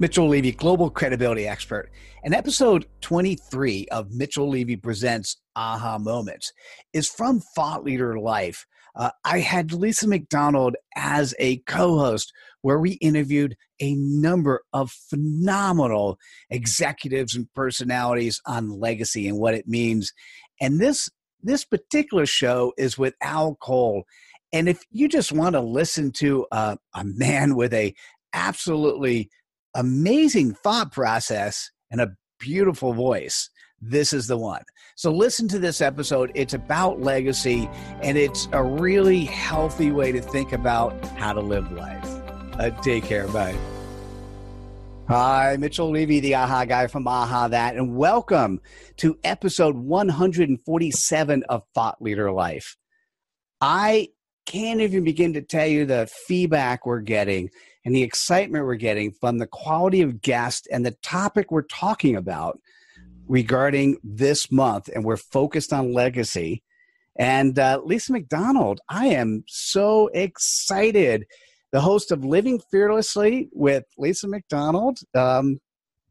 Mitchell Levy, global credibility expert. And episode 23 of Mitchell Levy Presents Aha Moments is from Thought Leader Life. Uh, I had Lisa McDonald as a co host where we interviewed a number of phenomenal executives and personalities on legacy and what it means. And this this particular show is with Al Cole. And if you just want to listen to a, a man with a absolutely amazing thought process and a beautiful voice, this is the one. So listen to this episode. It's about legacy and it's a really healthy way to think about how to live life. Uh, take care. Bye. Hi, Mitchell Levy, the AHA guy from AHA That, and welcome to episode 147 of Thought Leader Life. I can't even begin to tell you the feedback we're getting and the excitement we're getting from the quality of guest and the topic we're talking about regarding this month. And we're focused on legacy. And uh, Lisa McDonald, I am so excited. The host of Living Fearlessly with Lisa McDonald. Um,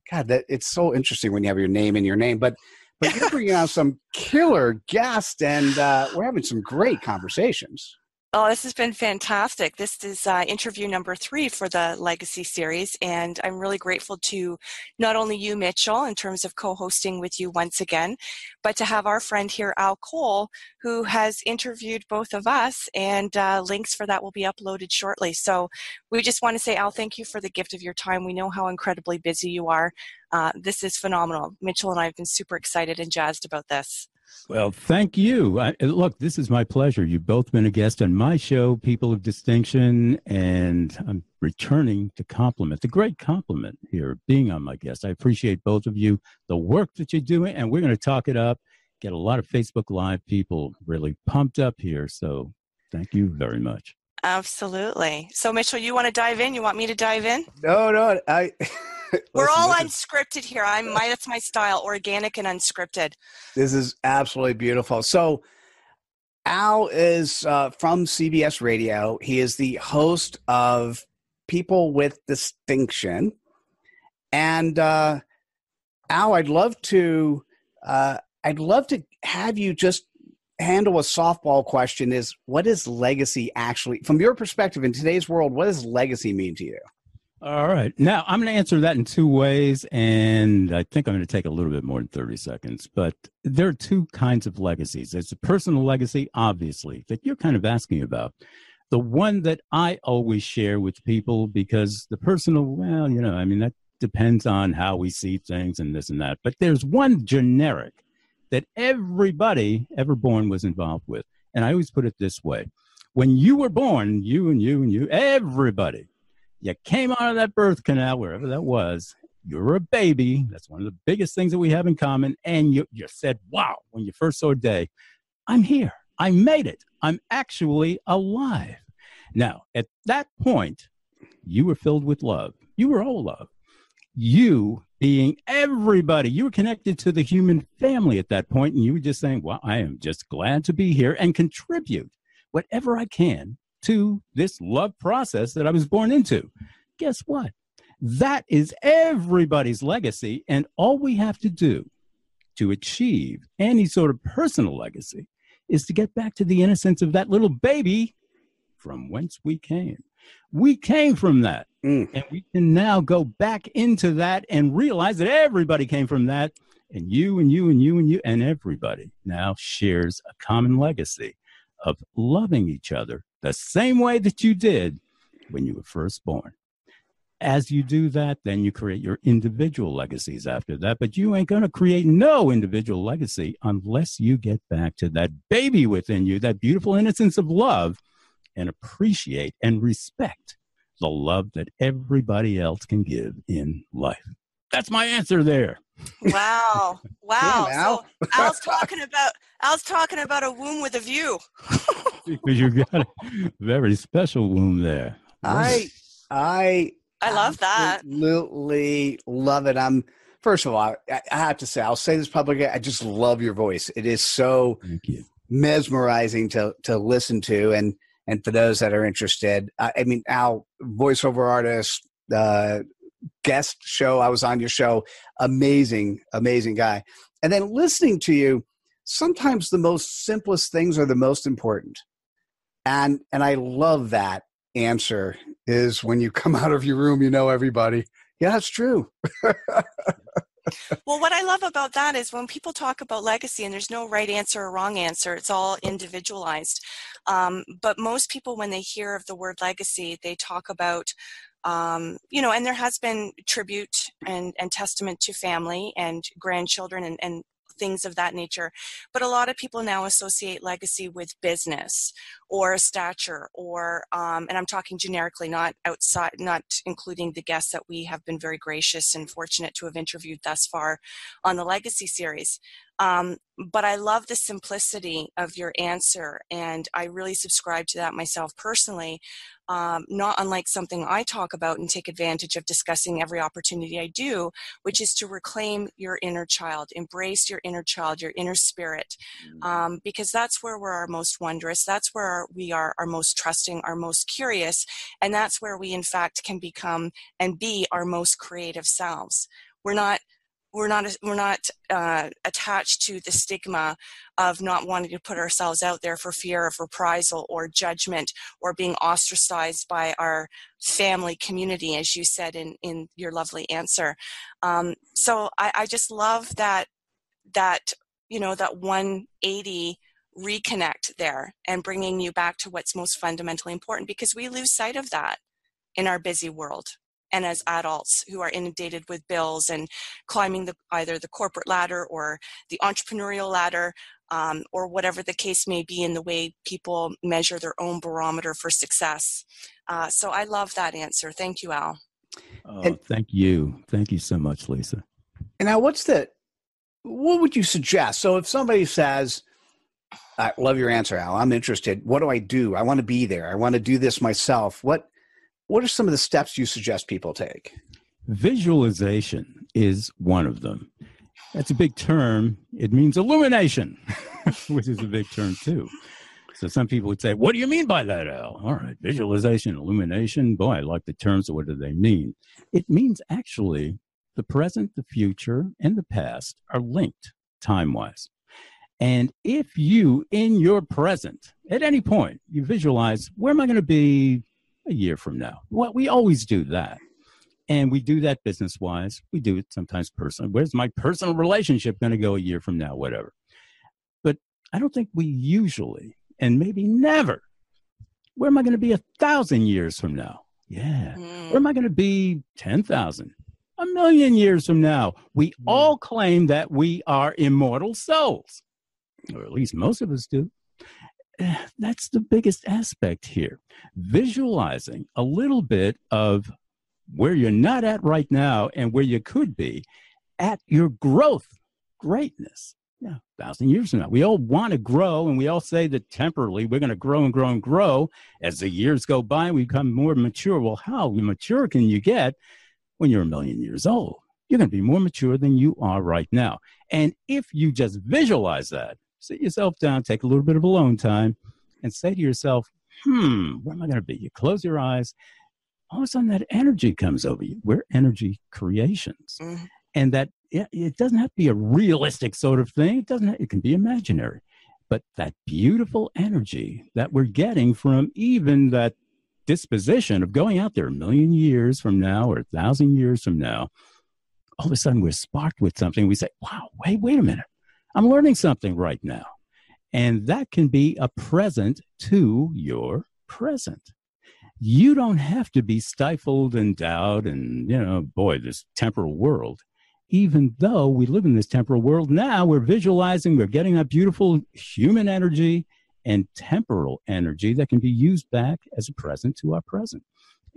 God, that it's so interesting when you have your name in your name, but but you're bringing on some killer guests, and uh, we're having some great conversations. Oh, this has been fantastic. This is uh, interview number three for the Legacy series, and I'm really grateful to not only you, Mitchell, in terms of co hosting with you once again, but to have our friend here, Al Cole, who has interviewed both of us, and uh, links for that will be uploaded shortly. So we just want to say, Al, thank you for the gift of your time. We know how incredibly busy you are. Uh, this is phenomenal. Mitchell and I have been super excited and jazzed about this. Well, thank you. I, look, this is my pleasure. You've both been a guest on my show, People of Distinction, and I'm returning to compliment, the great compliment here, being on my guest. I appreciate both of you, the work that you're doing, and we're going to talk it up, get a lot of Facebook Live people really pumped up here. So thank you very much. Absolutely. So, Mitchell, you want to dive in? You want me to dive in? No, no, I. We're all unscripted here. I'm my that's my style, organic and unscripted. This is absolutely beautiful. So Al is uh, from CBS Radio. He is the host of People with Distinction, and uh, Al, I'd love to, uh, I'd love to have you just handle a softball question. Is what is legacy actually, from your perspective in today's world? What does legacy mean to you? All right. Now, I'm going to answer that in two ways, and I think I'm going to take a little bit more than 30 seconds. But there are two kinds of legacies. There's a personal legacy, obviously, that you're kind of asking about. The one that I always share with people because the personal, well, you know, I mean, that depends on how we see things and this and that. But there's one generic that everybody ever born was involved with. And I always put it this way when you were born, you and you and you, everybody you came out of that birth canal, wherever that was. You're a baby. That's one of the biggest things that we have in common. And you, you said, wow, when you first saw a day, I'm here. I made it. I'm actually alive. Now, at that point, you were filled with love. You were all love. You being everybody, you were connected to the human family at that point, and you were just saying, Well, I am just glad to be here and contribute whatever I can to this love process that I was born into. Guess what? That is everybody's legacy. And all we have to do to achieve any sort of personal legacy is to get back to the innocence of that little baby from whence we came. We came from that. Mm. And we can now go back into that and realize that everybody came from that. And you and you and you and you and everybody now shares a common legacy of loving each other the same way that you did when you were first born. As you do that, then you create your individual legacies after that. But you ain't going to create no individual legacy unless you get back to that baby within you, that beautiful innocence of love, and appreciate and respect the love that everybody else can give in life. That's my answer there. Wow. Wow. Damn, Al. So Al's talking about Al's talking about a womb with a view. because you've got a very special womb there. I I I love that. Absolutely love it. I'm first of all, I, I have to say, I'll say this publicly. I just love your voice. It is so Thank you. mesmerizing to to listen to, and and for those that are interested, I, I mean, Al, voiceover artist, uh, guest show. I was on your show. Amazing, amazing guy. And then listening to you, sometimes the most simplest things are the most important, and and I love that answer. Is when you come out of your room, you know everybody. Yeah, it's true. Well, what I love about that is when people talk about legacy, and there's no right answer or wrong answer, it's all individualized. Um, but most people, when they hear of the word legacy, they talk about, um, you know, and there has been tribute and, and testament to family and grandchildren and, and things of that nature. But a lot of people now associate legacy with business or stature or, um, and I'm talking generically, not outside, not including the guests that we have been very gracious and fortunate to have interviewed thus far on the legacy series. Um, but I love the simplicity of your answer, and I really subscribe to that myself personally. Um, not unlike something I talk about and take advantage of discussing every opportunity I do, which is to reclaim your inner child, embrace your inner child, your inner spirit, um, because that's where we're our most wondrous. That's where we are our most trusting, our most curious, and that's where we, in fact, can become and be our most creative selves. We're not we're not we're not uh, attached to the stigma of not wanting to put ourselves out there for fear of reprisal or judgment or being ostracized by our family community, as you said in in your lovely answer. Um, so I, I just love that that you know that 180 reconnect there and bringing you back to what's most fundamentally important because we lose sight of that in our busy world and as adults who are inundated with bills and climbing the, either the corporate ladder or the entrepreneurial ladder um, or whatever the case may be in the way people measure their own barometer for success. Uh, so I love that answer. Thank you, Al. Oh, And- thank you. Thank you so much, Lisa. And now, what's the what would you suggest? So, if somebody says, "I love your answer, Al. I'm interested. What do I do? I want to be there. I want to do this myself." What What are some of the steps you suggest people take? Visualization is one of them. That's a big term. It means illumination, which is a big term too. So some people would say, What do you mean by that, Al? All right, visualization, illumination. Boy, I like the terms. What do they mean? It means actually the present, the future, and the past are linked time wise. And if you, in your present, at any point, you visualize, where am I going to be a year from now? Well, we always do that. And we do that business wise. We do it sometimes personally. Where's my personal relationship going to go a year from now? Whatever. But I don't think we usually, and maybe never, where am I going to be a thousand years from now? Yeah. Mm. Where am I going to be 10,000? A million years from now? We all claim that we are immortal souls, or at least most of us do. Eh, That's the biggest aspect here. Visualizing a little bit of where you're not at right now and where you could be at your growth, greatness. Yeah, thousand years from now. We all want to grow, and we all say that temporarily we're going to grow and grow and grow as the years go by. We become more mature. Well, how mature can you get when you're a million years old? You're going to be more mature than you are right now. And if you just visualize that, sit yourself down, take a little bit of alone time, and say to yourself, hmm, where am I going to be? You close your eyes. All of a sudden, that energy comes over you. We're energy creations Mhm. and that it, it doesn't have to be a realistic sort of thing it doesn't it can be imaginary but that beautiful energy that we're getting from even that disposition of going out there a million years from now or a thousand years from now all of a sudden we're sparked with something we say wow wait wait a minute i'm learning something right now and that can be a present to your present. You don't have to be stifled and doubt and you know boy this temporal world. Even though we live in this temporal world now we're visualizing we're getting that beautiful human energy and temporal energy that can be used back as a present to our present.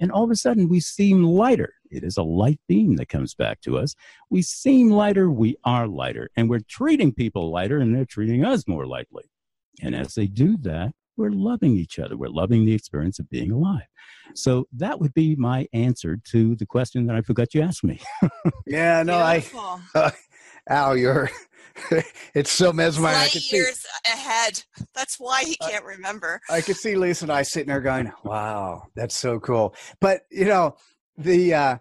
And all of a sudden, we seem lighter. It is a light beam that comes back to us. We seem lighter, we are lighter. And we're treating people lighter, and they're treating us more lightly. And as they do that, we're loving each other. We're loving the experience of being alive. So that would be my answer to the question that I forgot you asked me. yeah, no, Beautiful. I, uh, Al, you're, it's so mesmerizing. Light years see, ahead. That's why he can't remember. I could see Lisa and I sitting there going, wow, that's so cool. But, you know, the, uh,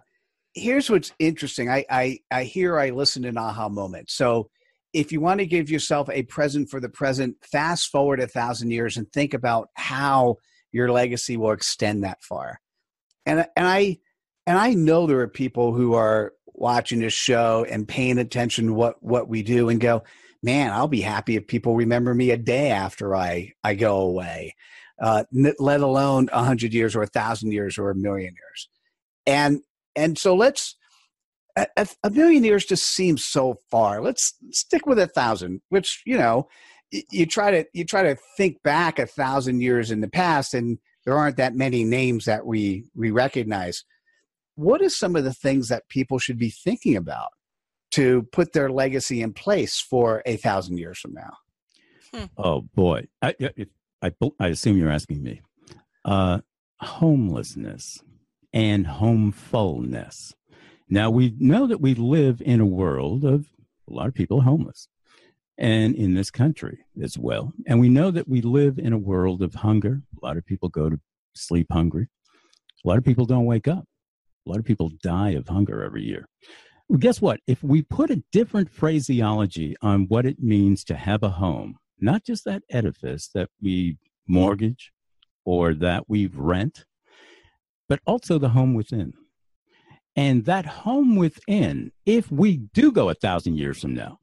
here's what's interesting. I, I, I hear, I listen to aha moment. So, if you want to give yourself a present for the present, fast forward a thousand years and think about how your legacy will extend that far. And and I and I know there are people who are watching this show and paying attention to what what we do and go, man, I'll be happy if people remember me a day after I I go away, uh, let alone a hundred years or a thousand years or a million years. And and so let's a, a, million years just seems so far. Let's stick with a thousand, which you know, you try to you try to think back a thousand years in the past, and there aren't that many names that we we recognize. What are some of the things that people should be thinking about to put their legacy in place for a thousand years from now? Hmm. Oh boy, I, I, I assume you're asking me. Uh, homelessness and homefulness now, we know that we live in a world of a lot of people homeless and in this country as well. And we know that we live in a world of hunger. A lot of people go to sleep hungry. A lot of people don't wake up. A lot of people die of hunger every year. Well, guess what? If we put a different phraseology on what it means to have a home, not just that edifice that we mortgage or that we rent, but also the home within. And that home within, if we do go a thousand years from now,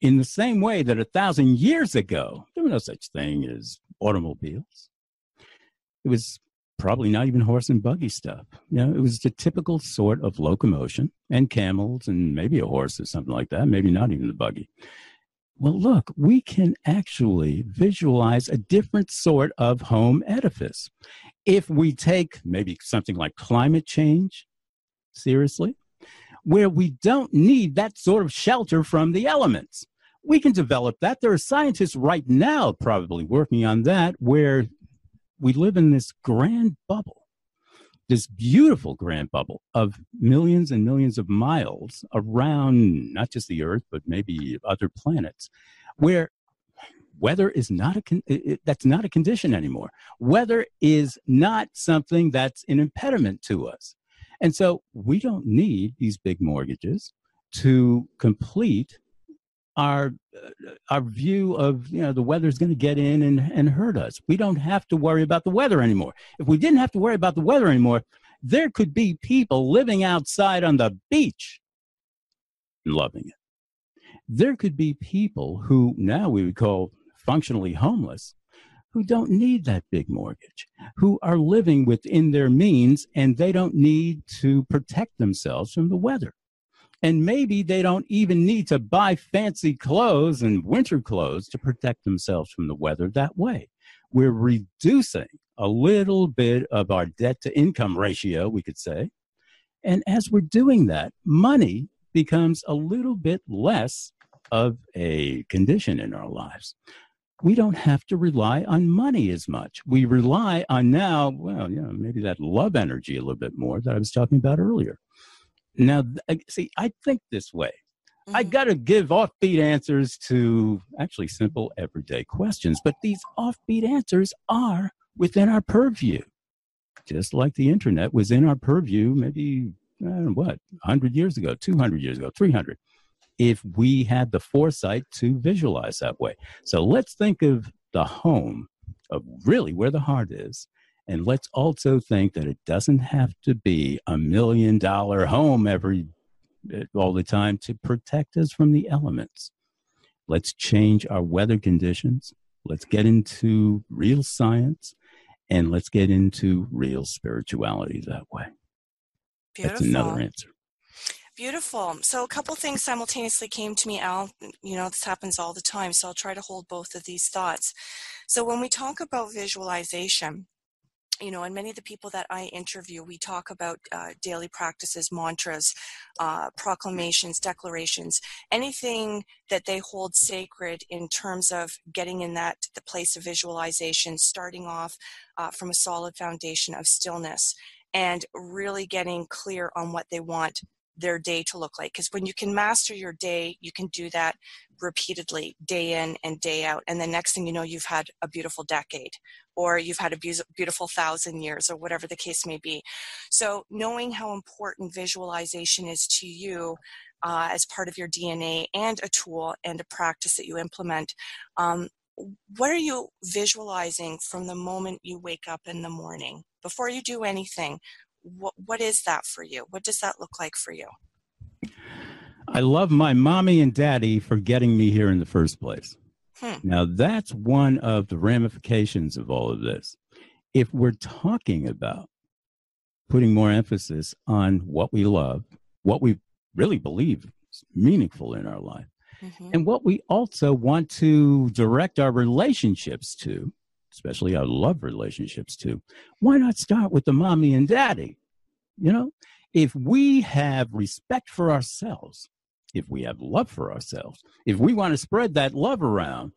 in the same way that a thousand years ago, there was no such thing as automobiles. It was probably not even horse and buggy stuff. You know, it was the typical sort of locomotion and camels and maybe a horse or something like that, maybe not even the buggy. Well, look, we can actually visualize a different sort of home edifice. If we take maybe something like climate change seriously, where we don't need that sort of shelter from the elements. We can develop that. There are scientists right now probably working on that, where we live in this grand bubble, this beautiful grand bubble of millions and millions of miles around not just the Earth, but maybe other planets, where weather is not a con- it, that's not a condition anymore. Weather is not something that's an impediment to us. And so we don't need these big mortgages to complete our our view of you know the weather's going to get in and, and hurt us. We don't have to worry about the weather anymore. If we didn't have to worry about the weather anymore, there could be people living outside on the beach loving it. There could be people who now we would call functionally homeless who don't need that big mortgage, who are living within their means and they don't need to protect themselves from the weather. And maybe they don't even need to buy fancy clothes and winter clothes to protect themselves from the weather that way. We're reducing a little bit of our debt to income ratio, we could say. And as we're doing that, money becomes a little bit less of a condition in our lives we don't have to rely on money as much. We rely on now, well, you know, maybe that love energy a little bit more that I was talking about earlier. Now, see, I think this way. Mm-hmm. I got to give offbeat answers to actually simple everyday questions, but these offbeat answers are within our purview. Just like the internet was in our purview maybe, know, what, 100 years ago, 200 years ago, 300 if we had the foresight to visualize that way. So let's think of the home of really where the heart is. And let's also think that it doesn't have to be a million dollar home every eh, all the time to protect us from the elements. Let's change our weather conditions. Let's get into real science and let's get into real spirituality that way. Beautiful. That's another answer. Beautiful. So a couple things simultaneously came to me, Al. You know, this happens all the time, so I'll try to hold both of these thoughts. So when we talk about visualization, you know, and many of the people that I interview, we talk about uh, daily practices, mantras, uh, proclamations, declarations, anything that they hold sacred in terms of getting in that the place of visualization, starting off uh, from a solid foundation of stillness, and really getting clear on what they want their day to look like. Because when you can master your day, you can do that repeatedly, day in and day out. And the next thing you know, you've had a beautiful decade or you've had a beautiful thousand years or whatever the case may be. So, knowing how important visualization is to you uh, as part of your DNA and a tool and a practice that you implement. Um, what are you visualizing from the moment you wake up in the morning before you do anything what, what is that for you? What does that look like for you? I love my mommy and daddy for getting me here in the first place. Hmm. Now, that's one of the ramifications of all of this. If we're talking about putting more emphasis on what we love, what we really believe is meaningful in our life, mm-hmm. and what we also want to direct our relationships to, especially our love relationships too, why not start with the mommy and daddy? You know, if we have respect for ourselves, if we have love for ourselves, if we want to spread that love around,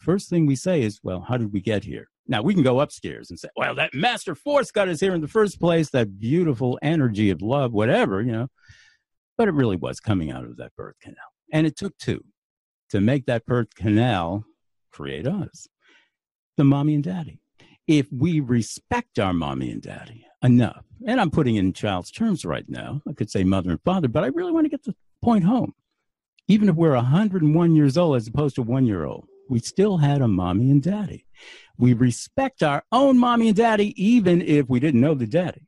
first thing we say is, well, how did we get here? Now we can go upstairs and say, well, that master force got us here in the first place, that beautiful energy of love, whatever, you know. But it really was coming out of that birth canal. And it took two to make that birth canal create us the mommy and daddy. If we respect our mommy and daddy enough, and I'm putting in child's terms right now, I could say mother and father, but I really want to get the point home. Even if we're 101 years old as opposed to one year old, we still had a mommy and daddy. We respect our own mommy and daddy, even if we didn't know the daddy.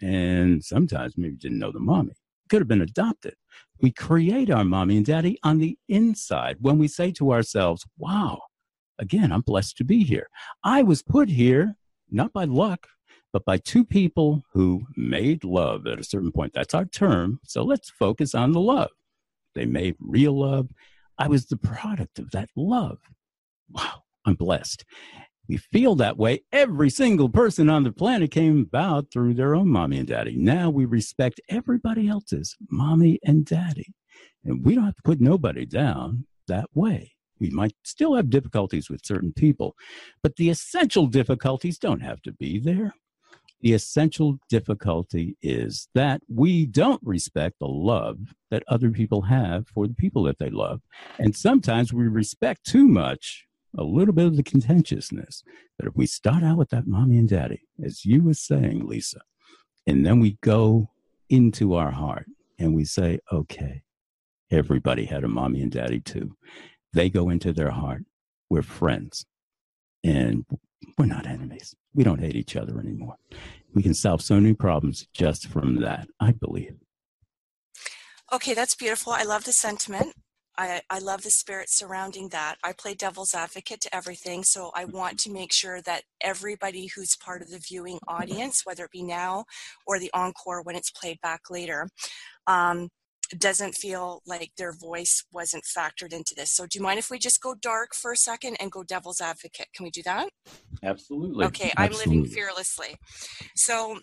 And sometimes maybe didn't know the mommy. Could have been adopted. We create our mommy and daddy on the inside when we say to ourselves, wow, again, I'm blessed to be here. I was put here not by luck, but by two people who made love at a certain point. That's our term. So let's focus on the love. They made real love. I was the product of that love. Wow, I'm blessed. We feel that way. Every single person on the planet came about through their own mommy and daddy. Now we respect everybody else's mommy and daddy. And we don't have to put nobody down that way. We might still have difficulties with certain people, but the essential difficulties don't have to be there. The essential difficulty is that we don't respect the love that other people have for the people that they love. And sometimes we respect too much, a little bit of the contentiousness. But if we start out with that mommy and daddy, as you were saying, Lisa, and then we go into our heart and we say, okay, everybody had a mommy and daddy too. They go into their heart. We're friends. And we're not enemies. We don't hate each other anymore. We can solve so many problems just from that, I believe. Okay, that's beautiful. I love the sentiment. I, I love the spirit surrounding that. I play devil's advocate to everything, so I want to make sure that everybody who's part of the viewing audience, whether it be now or the encore when it's played back later, um, doesn't feel like their voice wasn't factored into this. So, do you mind if we just go dark for a second and go devil's advocate? Can we do that? Absolutely. Okay, I'm living fearlessly. So,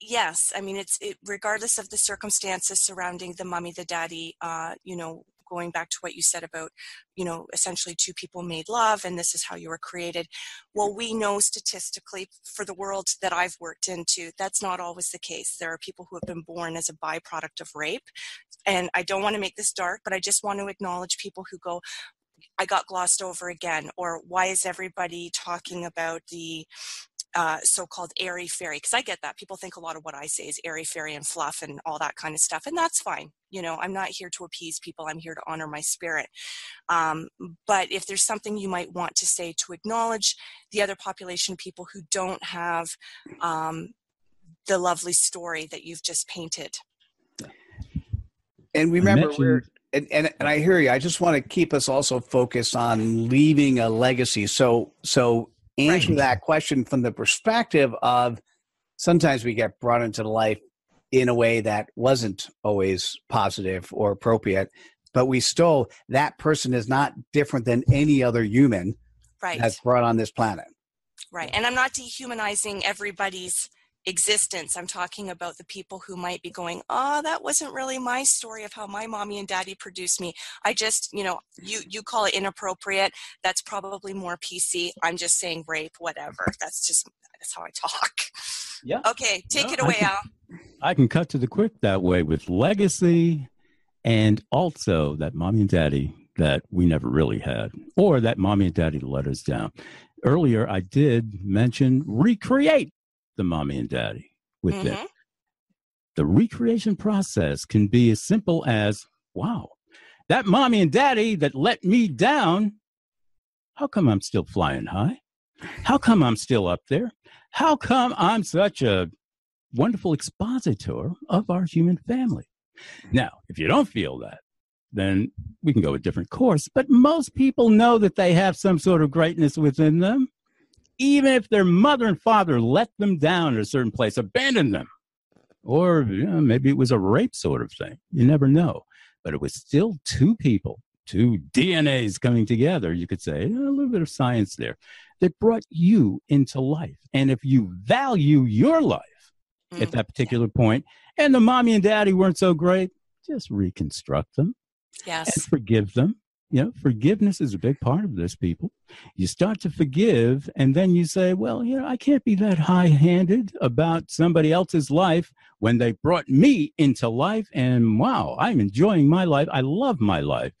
yes, I mean it's it, regardless of the circumstances surrounding the mummy, the daddy, uh, you know, going back to what you said about, you know, essentially two people made love and this is how you were created. Well, we know statistically for the world that I've worked into, that's not always the case. There are people who have been born as a byproduct of rape. And I don't want to make this dark, but I just want to acknowledge people who go, I got glossed over again, or why is everybody talking about the uh, so-called airy fairy because i get that people think a lot of what i say is airy fairy and fluff and all that kind of stuff and that's fine you know i'm not here to appease people i'm here to honor my spirit um, but if there's something you might want to say to acknowledge the other population people who don't have um, the lovely story that you've just painted and remember we're and, and, and I hear you. I just want to keep us also focused on leaving a legacy. So so answer right. that question from the perspective of sometimes we get brought into life in a way that wasn't always positive or appropriate but we still that person is not different than any other human right. that's brought on this planet right and i'm not dehumanizing everybody's existence. I'm talking about the people who might be going oh that wasn't really my story of how my mommy and daddy produced me. I just you know you you call it inappropriate. That's probably more pc i'm just saying rape whatever. That's just that's how i talk. Yeah. okay take No, it I away can- al. I can cut to the quick that way with legacy and also that mommy and daddy that we never really had, or that mommy and daddy let us down. Earlier, I did mention recreate the mommy and daddy with them. Mhm. The recreation process can be as simple as wow, that mommy and daddy that let me down, how come I'm still flying high? How come I'm still up there? How come I'm such a wonderful expositor of our human family? Now, if you don't feel that, then we can go a different course. But most people know that they have some sort of greatness within them, even if their mother and father let them down at a certain place, abandoned them. Or you know, maybe it was a rape sort of thing. You never know. But it was still two people, two DNAs coming together, you could say, a little bit of science there, that brought you into life. And if you value your life at Mm. that particular point, and the mommy and daddy weren't so great, just reconstruct them and yes forgive them. You know, forgiveness is a big part of this, people. You start to forgive, and then you say, Well, you know, I can't be that high handed about somebody else's life when they brought me into life. And wow, I'm enjoying my life. I love my life.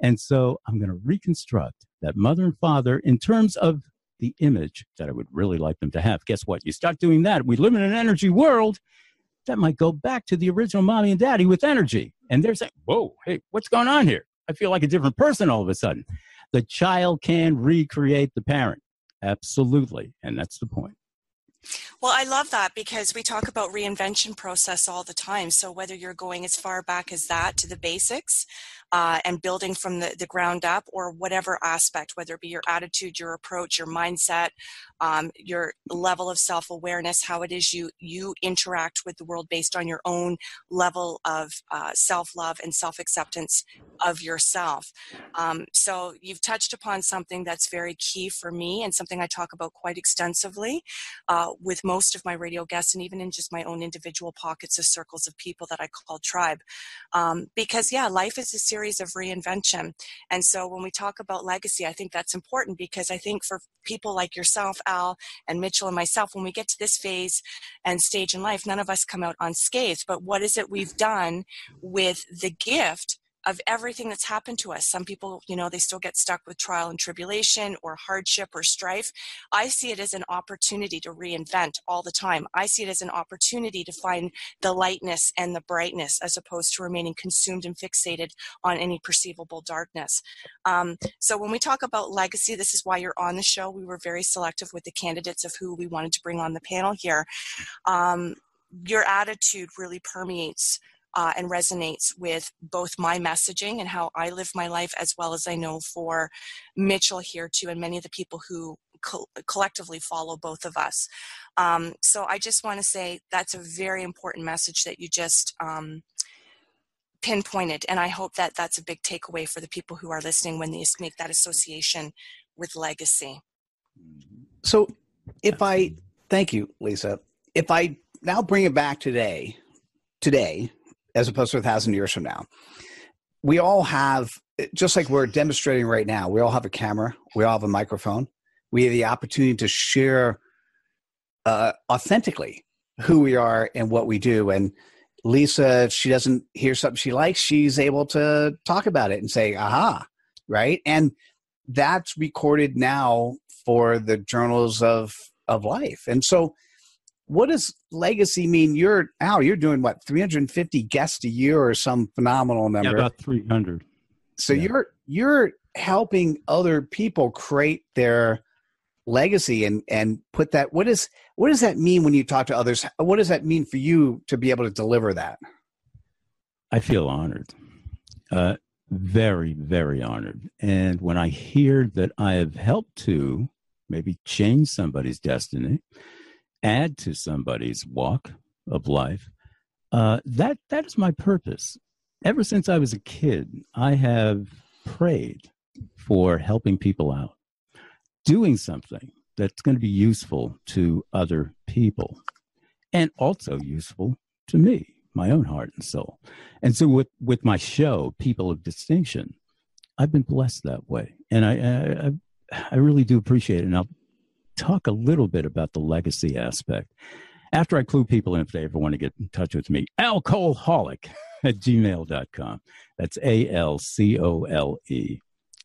And so I'm going to reconstruct that mother and father in terms of the image that I would really like them to have. Guess what? You start doing that. We live in an energy world that might go back to the original mommy and daddy with energy. And they're saying, Whoa, hey, what's going on here? I feel like a different person all of a sudden. The child can recreate the parent. Absolutely. And that's the point. Well, I love that because we talk about reinvention process all the time. So whether you're going as far back as that to the basics uh, and building from the, the ground up or whatever aspect, whether it be your attitude, your approach, your mindset, um, your level of self-awareness, how it is you, you interact with the world based on your own level of uh, self-love and self-acceptance of yourself. Um, so you've touched upon something that's very key for me and something I talk about quite extensively uh, with most of my radio guests and even in just my own individual pockets of circles of people that I call tribe. Um, because, yeah, life is a series of reinvention. And so when we talk about legacy, I think that's important because I think for people like yourself, Al, and Mitchell and myself, when we get to this phase and stage in life, none of us come out unscathed. But what is it we've done with the gift? Of everything that's happened to us. Some people, you know, they still get stuck with trial and tribulation or hardship or strife. I see it as an opportunity to reinvent all the time. I see it as an opportunity to find the lightness and the brightness as opposed to remaining consumed and fixated on any perceivable darkness. Um, so when we talk about legacy, this is why you're on the show. We were very selective with the candidates of who we wanted to bring on the panel here. Um, your attitude really permeates uh, and resonates with both my messaging and how I live my life, as well as I know for Mitchell here too, and many of the people who co- collectively follow both of us. Um, so I just want to say that's a very important message that you just um, pinpointed, and I hope that that's a big takeaway for the people who are listening when they make that association with legacy. So, if I thank you, Lisa. If I now bring it back today, today, as opposed to a thousand years from now, we all have, just like we're demonstrating right now, we all have a camera, we all have a microphone, we have the opportunity to share uh, authentically who we are and what we do. And Lisa, if she doesn't hear something she likes, she's able to talk about it and say, aha, right? And that's recorded now for the journals of of life. And so what does legacy mean? You're Al, you're doing what 350 guests a year or some phenomenal number? Yeah, about 300. so yeah. you're you're helping other people create their legacy and and put that what is what does that mean when you talk to others? What does that mean for you to be able to deliver that? I feel honored. Uh, very, very honored. And when I hear that I have helped to maybe change somebody's destiny, add to somebody's walk of life, uh, that that is my purpose. Ever since I was a kid, I have prayed for helping people out, doing something that's going to be useful to other people and also useful to me, my own heart and soul. And so with, with my show, People of Distinction, I've been blessed that way. And I, I, I really do appreciate it. And I'll talk a little bit about the legacy aspect. After I clue people in, if they ever want to get in touch with me, alcoholic at gmail.com. That's A L C O L E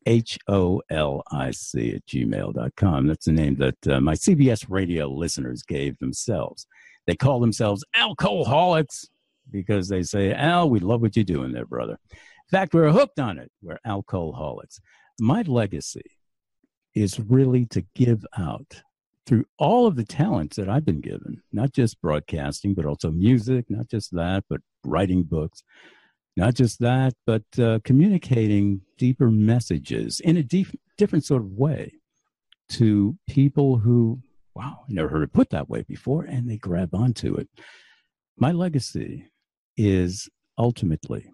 H O L I C at gmail.com. That's the name that uh, my CBS radio listeners gave themselves. They call themselves alcoholics because they say, Al, we love what you're doing there, brother. In fact, we're hooked on it. We're alcoholics. My legacy is really to give out through all of the talents that I've been given, not just broadcasting, but also music, not just that, but writing books, not just that, but uh, communicating deeper messages in a deep, different sort of way to people who, wow, I never heard it put that way before, and they grab onto it. My legacy is ultimately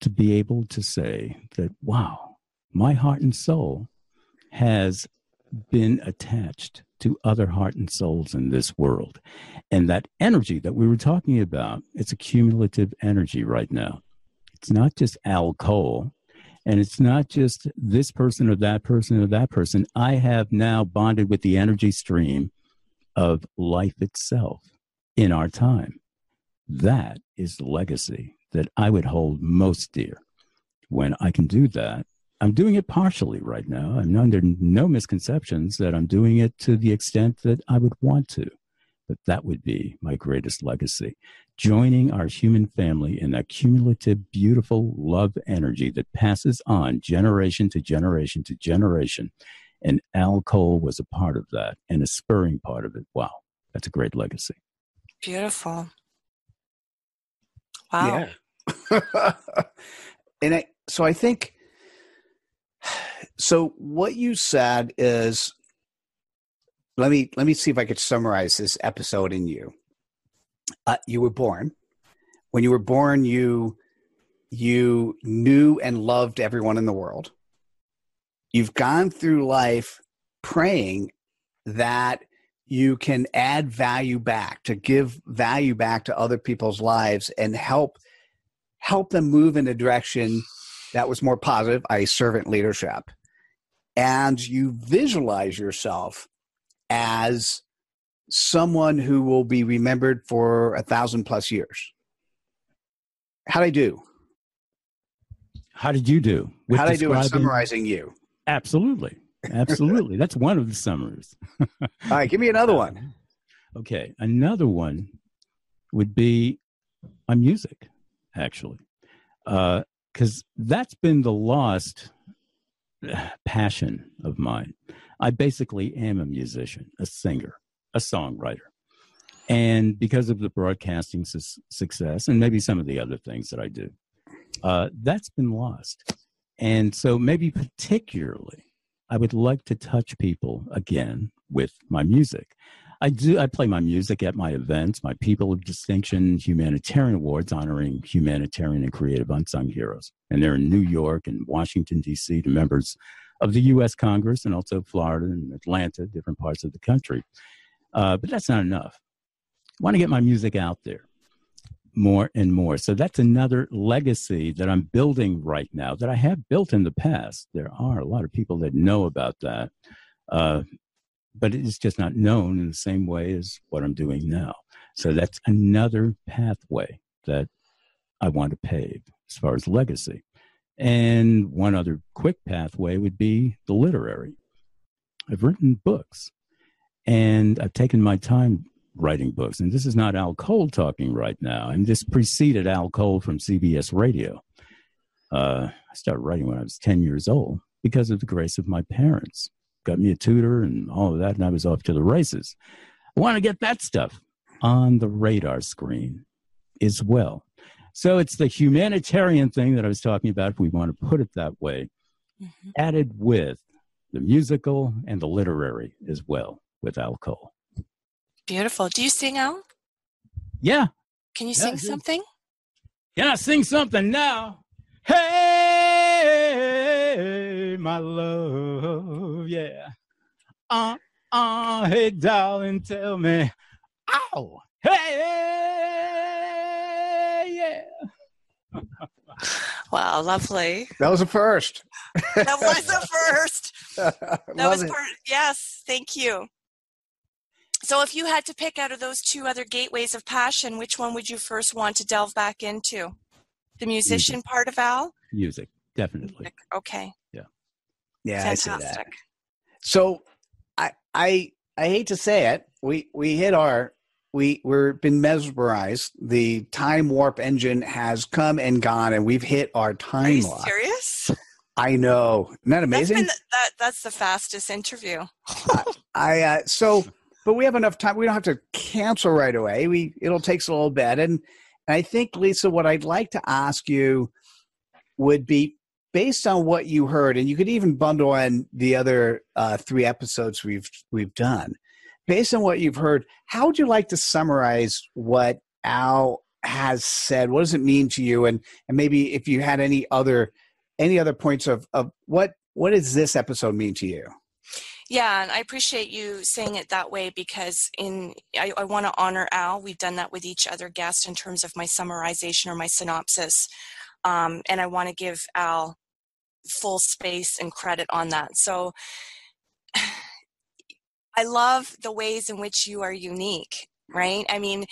to be able to say that, wow, my heart and soul has been attached to other heart and souls in this world. And that energy that we were talking about, it's a cumulative energy right now. It's not just Al Cole, and it's not just this person or that person or that person. I have now bonded with the energy stream of life itself in our time. That is the legacy that I would hold most dear. When I can do that, I'm doing it partially right now. I'm under no misconceptions that I'm doing it to the extent that I would want to. But that would be my greatest legacy. Joining our human family in a cumulative, beautiful love energy that passes on generation to generation to generation. And Al Cole was a part of that and a spurring part of it. Wow, that's a great legacy. Beautiful. Wow. Yeah. and I, so I think so what you said is let me let me see if I could summarize this episode in you. Uh, you were born. When you were born, you you knew and loved everyone in the world. You've gone through life praying that you can add value back to give value back to other people's lives and help help them move in a direction that was more positive, i.e., servant leadership. And you visualize yourself as someone who will be remembered for a thousand plus years. How'd I do? How did you do? How'd I do in summarizing you? Absolutely. Absolutely. That's one of the summaries. All right, give me another one. Okay. Another one would be my music, actually. Uh, because that's been the lost passion of mine. I basically am a musician, a singer, a songwriter. And because of the broadcasting su- success and maybe some of the other things that I do, uh, that's been lost. And so, maybe particularly, I would like to touch people again with my music. I do. I play my music at my events, my People of Distinction Humanitarian Awards, honoring humanitarian and creative unsung heroes. And they're in New York and Washington D.C. to members of the U.S. Congress and also Florida and Atlanta, different parts of the country. Uh, but that's not enough. I want to get my music out there more and more. So that's another legacy that I'm building right now that I have built in the past. There are a lot of people that know about that. Uh, but it's just not known in the same way as what I'm doing now. So that's another pathway that I want to pave as far as legacy. And one other quick pathway would be the literary. I've written books and I've taken my time writing books. And this is not Al Cole talking right now. And this preceded Al Cole from CBS Radio. Uh, I started writing when I was 10 years old because of the grace of my parents got me a tutor and all of that, and I was off to the races. I want to get that stuff on the radar screen as well. So it's the humanitarian thing that I was talking about, if we want to put it that way, mm-hmm. added with the musical and the literary as well with Al Cole. Beautiful. Do you sing, Al? Yeah. Can you yeah, sing something? I sing something now? Hey, my love, yeah. Uh, Oh, hey, darling, tell me. Oh, hey, yeah. Wow, lovely. That was a first. That was the first. That was it. part. Yes, thank you. So, if you had to pick out of those two other gateways of passion, which one would you first want to delve back into? The musician part of Al? Music, definitely. Okay, yeah, Yeah, I see that. So I I I hate to say it, we we hit our we we're been mesmerized. The time warp engine has come and gone, and we've hit our Are time you lock. serious? I know, isn't that That's amazing? been the, that. That's the fastest interview. I uh, so, but we have enough time. We don't have to cancel right away. We it'll take us a little bit, and, and I think Lisa, what I'd like to ask you would be based on what you heard, and you could even bundle in the other uh, three episodes we've we've done. Based on what you've heard, how would you like to summarize what Al has said? What does it mean to you? And and maybe if you had any other any other points of of what what does this episode mean to you? Yeah, and I appreciate you saying it that way because in I, I want to honor Al. We've done that with each other guest in terms of my summarization or my synopsis, um, and I want to give Al full space and credit on that. So I love the ways in which you are unique. Right? I mean,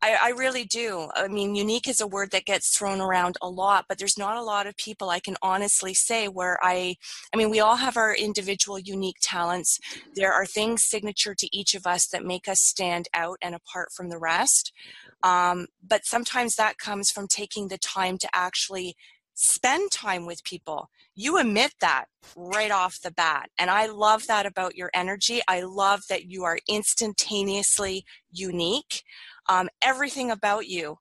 I, I really do. I mean, unique is a word that gets thrown around a lot, but there's not a lot of people I can honestly say where I I mean, we all have our individual unique talents. There are things signature to each of us that make us stand out and apart from the rest. Um, but sometimes that comes from taking the time to actually spend time with people. You emit that right off the bat. And I love that about your energy. I love that you are instantaneously unique. Um, everything about you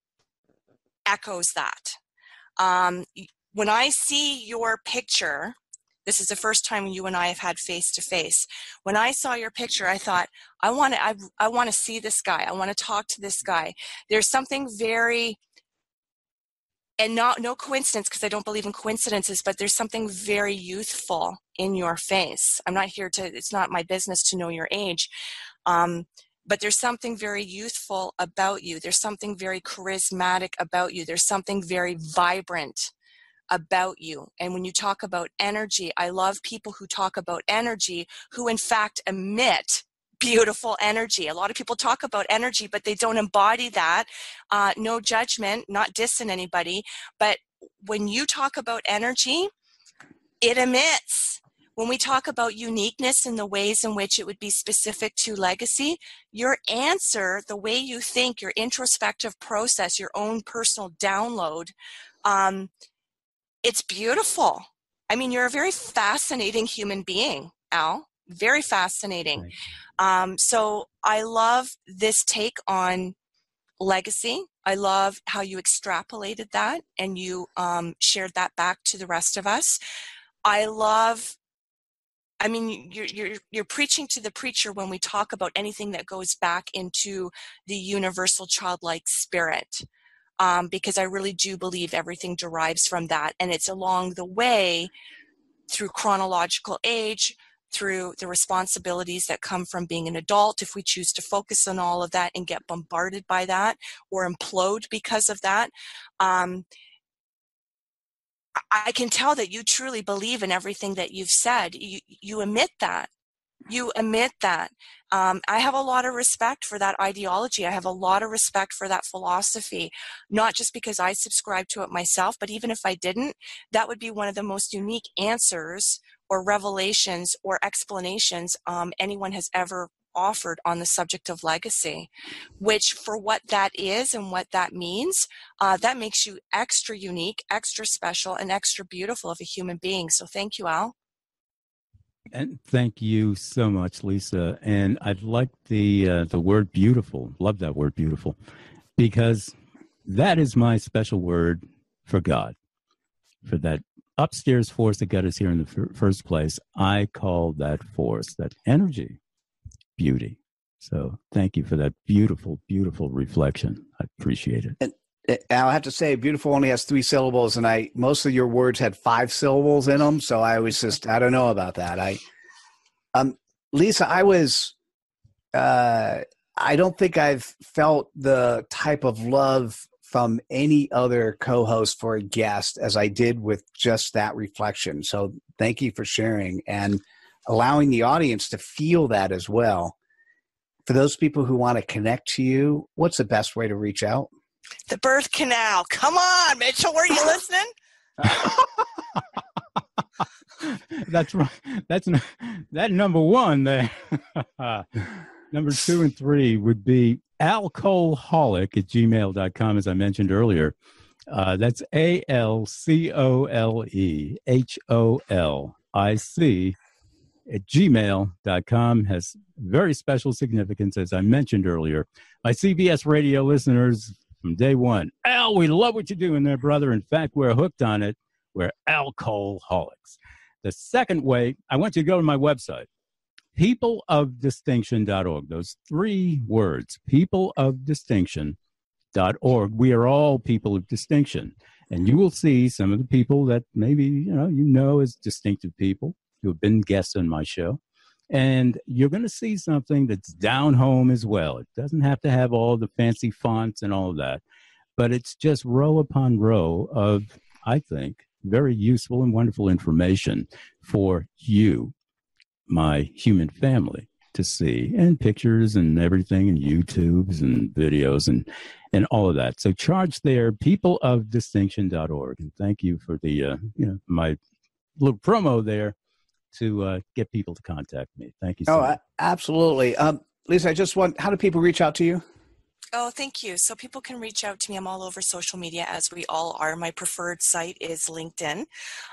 echoes that. Um, when I see your picture, this is the first time you and I have had face to face. When I saw your picture, I thought, I want to, I, I want to see this guy. I want to talk to this guy. There's something very, and not no coincidence because I don't believe in coincidences, but there's something very youthful in your face. I'm not here to. It's not my business to know your age. Um, but there's something very youthful about you. There's something very charismatic about you. There's something very vibrant about you. And when you talk about energy, I love people who talk about energy who, in fact, emit beautiful energy. A lot of people talk about energy, but they don't embody that. Uh, no judgment, not dissing anybody. But when you talk about energy, it emits. When we talk about uniqueness and the ways in which it would be specific to legacy, your answer, the way you think, your introspective process, your own personal download, um, it's beautiful. I mean, you're a very fascinating human being, Al. Very fascinating. Um, so I love this take on legacy. I love how you extrapolated that and you um, shared that back to the rest of us. I love. I mean, you're, you're you're preaching to the preacher when we talk about anything that goes back into the universal childlike spirit, um, because I really do believe everything derives from that, and it's along the way through chronological age, through the responsibilities that come from being an adult, if we choose to focus on all of that and get bombarded by that or implode because of that. Um, I can tell that you truly believe in everything that you've said. You, you emit that. You emit that. Um, I have a lot of respect for that ideology. I have a lot of respect for that philosophy, not just because I subscribe to it myself, but even if I didn't, that would be one of the most unique answers or revelations or explanations um, anyone has ever offered on the subject of legacy, which for what that is and what that means, uh, that makes you extra unique, extra special, and extra beautiful of a human being. So thank you, Al. And thank you so much, Lisa. And I'd like the uh, the word beautiful. Love that word beautiful, because that is my special word for God, for that upstairs force that got us here in the fir- first place. I call that force, that energy, beauty. So thank you for that beautiful, beautiful reflection. I appreciate it. Uh, Al, I have to say, beautiful only has three syllables, and I most of your words had five syllables in them. So I was just, I don't know about that. I, um, Lisa, I was, uh, I don't think I've felt the type of love from any other co-host for a guest as I did with just that reflection. So thank you for sharing and allowing the audience to feel that as well. For those people who want to connect to you, what's the best way to reach out? The birth canal. Come on, Mitchell, were you listening? That's right. That's that number one there. number two and three would be alcoholic at gmail.com, as I mentioned earlier. Uh, that's A L C O L E H O L I C at gmail.com has very special significance, as I mentioned earlier. My CBS radio listeners from day one, Al, we love what you're doing there, brother. In fact, we're hooked on it. We're alcoholics. The second way, I want you to go to my website, peopleofdistinction.org. Those three words, peopleofdistinction.org. We are all people of distinction. And you will see some of the people that maybe, you know, you know as distinctive people who have been guests on my show. And you're going to see something that's down home as well. It doesn't have to have all the fancy fonts and all of that, but it's just row upon row of, I think, very useful and wonderful information for you, my human family, to see, and pictures and everything, and YouTubes and videos and and all of that. So charge there, peopleofdistinction.org, and thank you for the uh, you know my little promo there to uh, get people to contact me. Thank you. So oh, much. absolutely, um, Lisa. I just want. How do people reach out to you? Oh, thank you. So people can reach out to me. I'm all over social media as we all are. My preferred site is LinkedIn.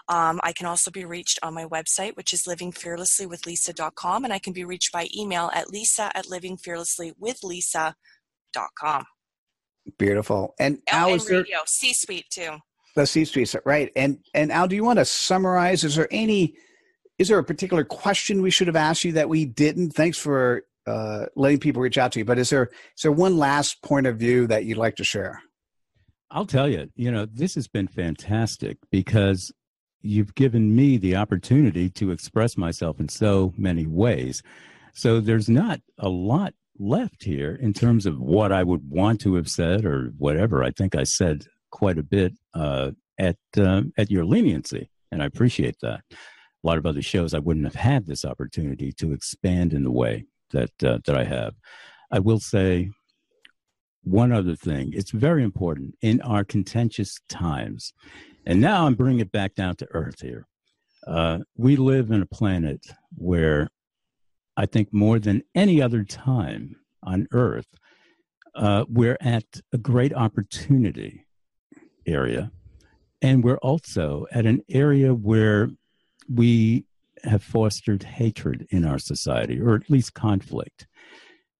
Um, I can also be reached on my website, which is livingfearlesslywithlisa.com, and I can be reached by email at lisa at livingfearlesslywithlisa.com. Beautiful. And oh, Al, and radio, C-suite too. The C-suite, right? And and Al, do you want to summarize? Is there any? Is there a particular question we should have asked you that we didn't? Thanks for uh, letting people reach out to you. But is there is there one last point of view that you'd like to share? I'll tell you, you know, this has been fantastic because you've given me the opportunity to express myself in so many ways. So there's not a lot left here in terms of what I would want to have said or whatever. I think I said quite a bit uh, at uh, at your leniency, and I appreciate that. A lot of other shows I wouldn't have had this opportunity to expand in the way that uh, that I have. I will say one other thing. It's very important in our contentious times, and now I'm bringing it back down to earth here. Uh, we live in a planet where I think more than any other time on Earth, uh, we're at a great opportunity area, and we're also at an area where we have fostered hatred in our society, or at least conflict.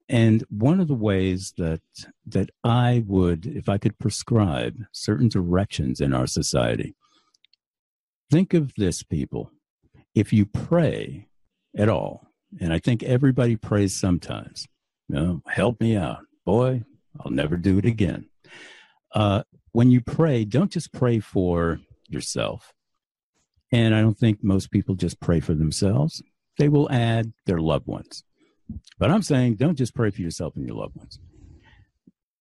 And one of the ways that that I would, if I could prescribe certain directions in our society, think of this, people. If you pray at all, and I think everybody prays sometimes, you know, help me out, boy, I'll never do it again. Uh, when you pray, don't just pray for yourself. And I don't think most people just pray for themselves. They will add their loved ones. But I'm saying don't just pray for yourself and your loved ones.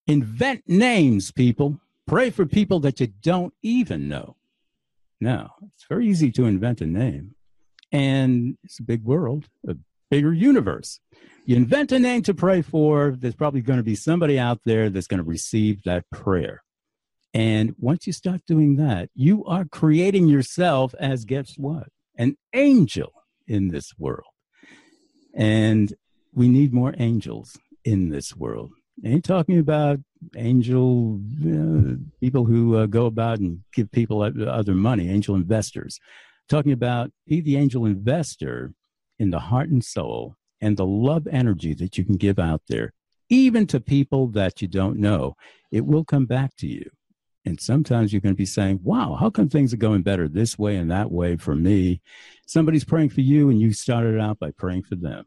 Invent names, people. Pray for people that you don't even know. Now, it's very easy to invent a name. And it's a big world, a bigger universe. You invent a name to pray for, there's probably going to be somebody out there that's going to receive that prayer. And once you start doing that, you are creating yourself as guess what? An angel in this world. And we need more angels in this world. I ain't talking about angel uh, people who uh, go about and give people other money, angel investors. talking about be the angel investor in the heart and soul and the love energy that you can give out there, even to people that you don't know. It will come back to you. And sometimes you're going to be saying, wow, how come things are going better this way and that way for me? Somebody's praying for you and you started out by praying for them.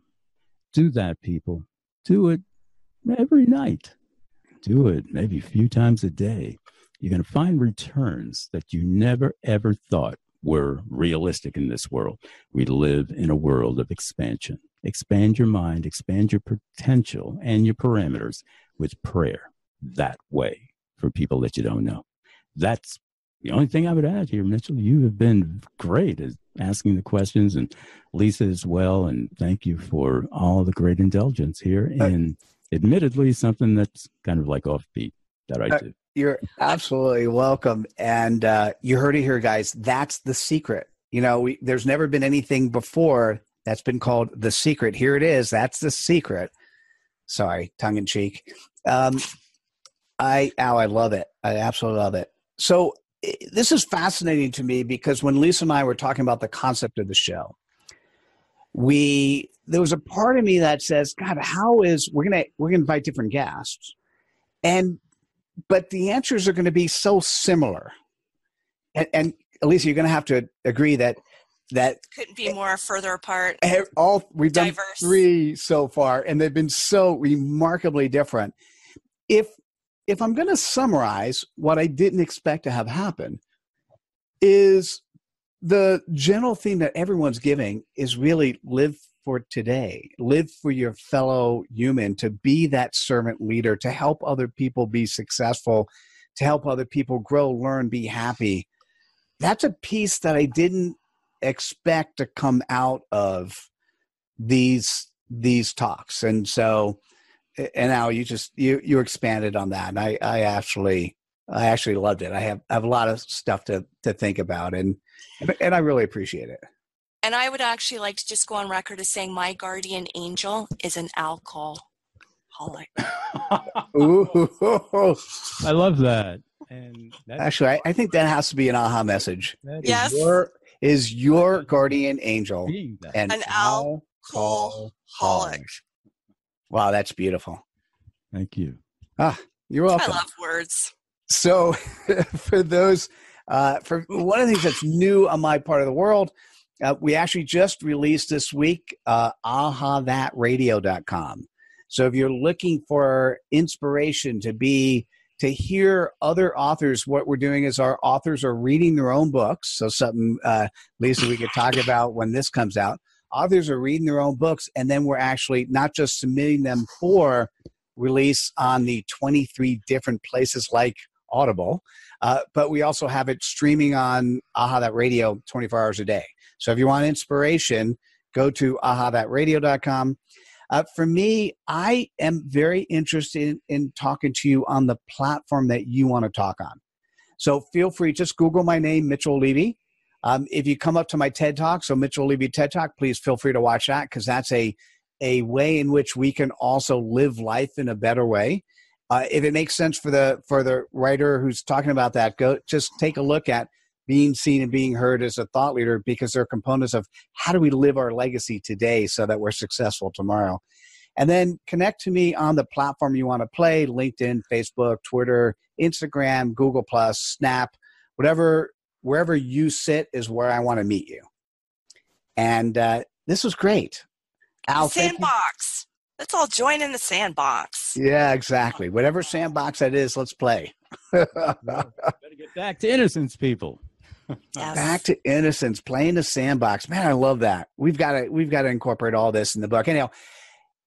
Do that, people. Do it every night. Do it maybe a few times a day. You're going to find returns that you never, ever thought were realistic in this world. We live in a world of expansion. expand your mind, expand your potential and your parameters with prayer that way for people that you don't know. That's the only thing I would add here, Mitchell. You have been great at asking the questions, and Lisa as well. And thank you for all the great indulgence here. And admittedly, something that's kind of like offbeat that I uh, do. You're absolutely welcome. And uh, you heard it here, guys. That's the secret. You know, we, there's never been anything before that's been called the secret. Here it is. That's the secret. Sorry, tongue in cheek. Um, I, oh, I love it. I absolutely love it. So this is fascinating to me because when Lisa and I were talking about the concept of the show, we there was a part of me that says, God, how is we're gonna we're gonna invite different guests, and but the answers are going to be so similar, and, and Elisa, you're going to have to agree that that couldn't be more further apart. All we've done three so far, and they've been so remarkably different. If if I'm going to summarize what I didn't expect to have happen, is the general theme that everyone's giving is really live for today, live for your fellow human, to be that servant leader, to help other people be successful, to help other people grow, learn, be happy. That's a piece that I didn't expect to come out of these these talks. And so and now you just you you expanded on that. And i i actually i actually loved it. I have I have a lot of stuff to to think about and and i really appreciate it. And i would actually like to just go on record as saying my guardian angel is an alcoholic. Ooh. i love that. And actually I, I, think that has to be an aha message. Yes. is your, is your guardian angel an alcoholic Wow, that's beautiful. Thank you. Ah, you're welcome. I love words. So, for those, uh, for one of the things that's new on my part of the world, uh, we actually just released this week uh, ahathatradio.com. So, if you're looking for inspiration to be to hear other authors, what we're doing is our authors are reading their own books. So, something, uh, Lisa, we could talk about when this comes out Authors are reading their own books, and then we're actually not just submitting them for release on the 23 different places like Audible, uh, but we also have it streaming on Aha That Radio 24 hours a day. So if you want inspiration, go to aha ahathatradio.com. Uh, for me, I am very interested in, in talking to you on the platform that you want to talk on. So feel free, just Google my name, Mitchell Levy. Um, if you come up to my TED Talk, so Mitchell Levy TED Talk, please feel free to watch that because that's a a way in which we can also live life in a better way. Uh, if it makes sense for the for the writer who's talking about that, go just take a look at being seen and being heard as a thought leader because they're components of how do we live our legacy today so that we're successful tomorrow. And then connect to me on the platform you want to play LinkedIn, Facebook, Twitter, Instagram, Google, Plus, Snap, whatever wherever you sit is where I want to meet you. And uh, this was great. Al, sandbox. Let's all join in the sandbox. Yeah, exactly. Whatever sandbox that is, let's play. Better get back to innocence, people. Yes. Back to innocence, playing the sandbox. Man, I love that. We've got to we've got to incorporate all this in the book. Anyhow,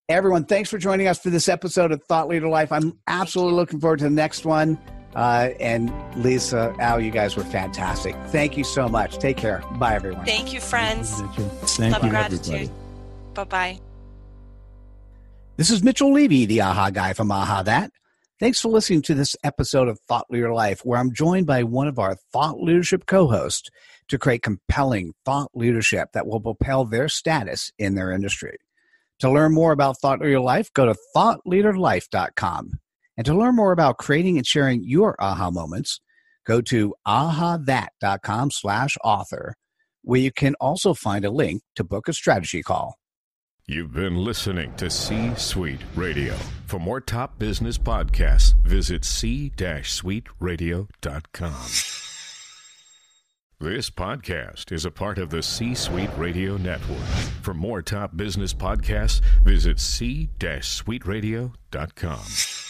everyone, thanks for joining us for this episode of Thought Leader Life. I'm absolutely looking forward to the next one. Uh, and Lisa, Al, you guys were fantastic. Thank you so much. Take care. Bye, everyone. Thank you, friends. Thank Love you, gratitude. Bye bye. This is Mitchell Levy, the AHA guy from AHA That. Thanks for listening to this episode of Thought Leader Life, where I'm joined by one of our thought leadership co hosts to create compelling thought leadership that will propel their status in their industry. To learn more about Thought Leader Life, go to thoughtleaderlife.com. And to learn more about creating and sharing your aha moments, go to ahathat.com slash author, where you can also find a link to book a strategy call. You've been listening to C Suite Radio. For more top business podcasts, visit c-suiteradio.com. This podcast is a part of the C Suite Radio Network. For more top business podcasts, visit c-suiteradio.com.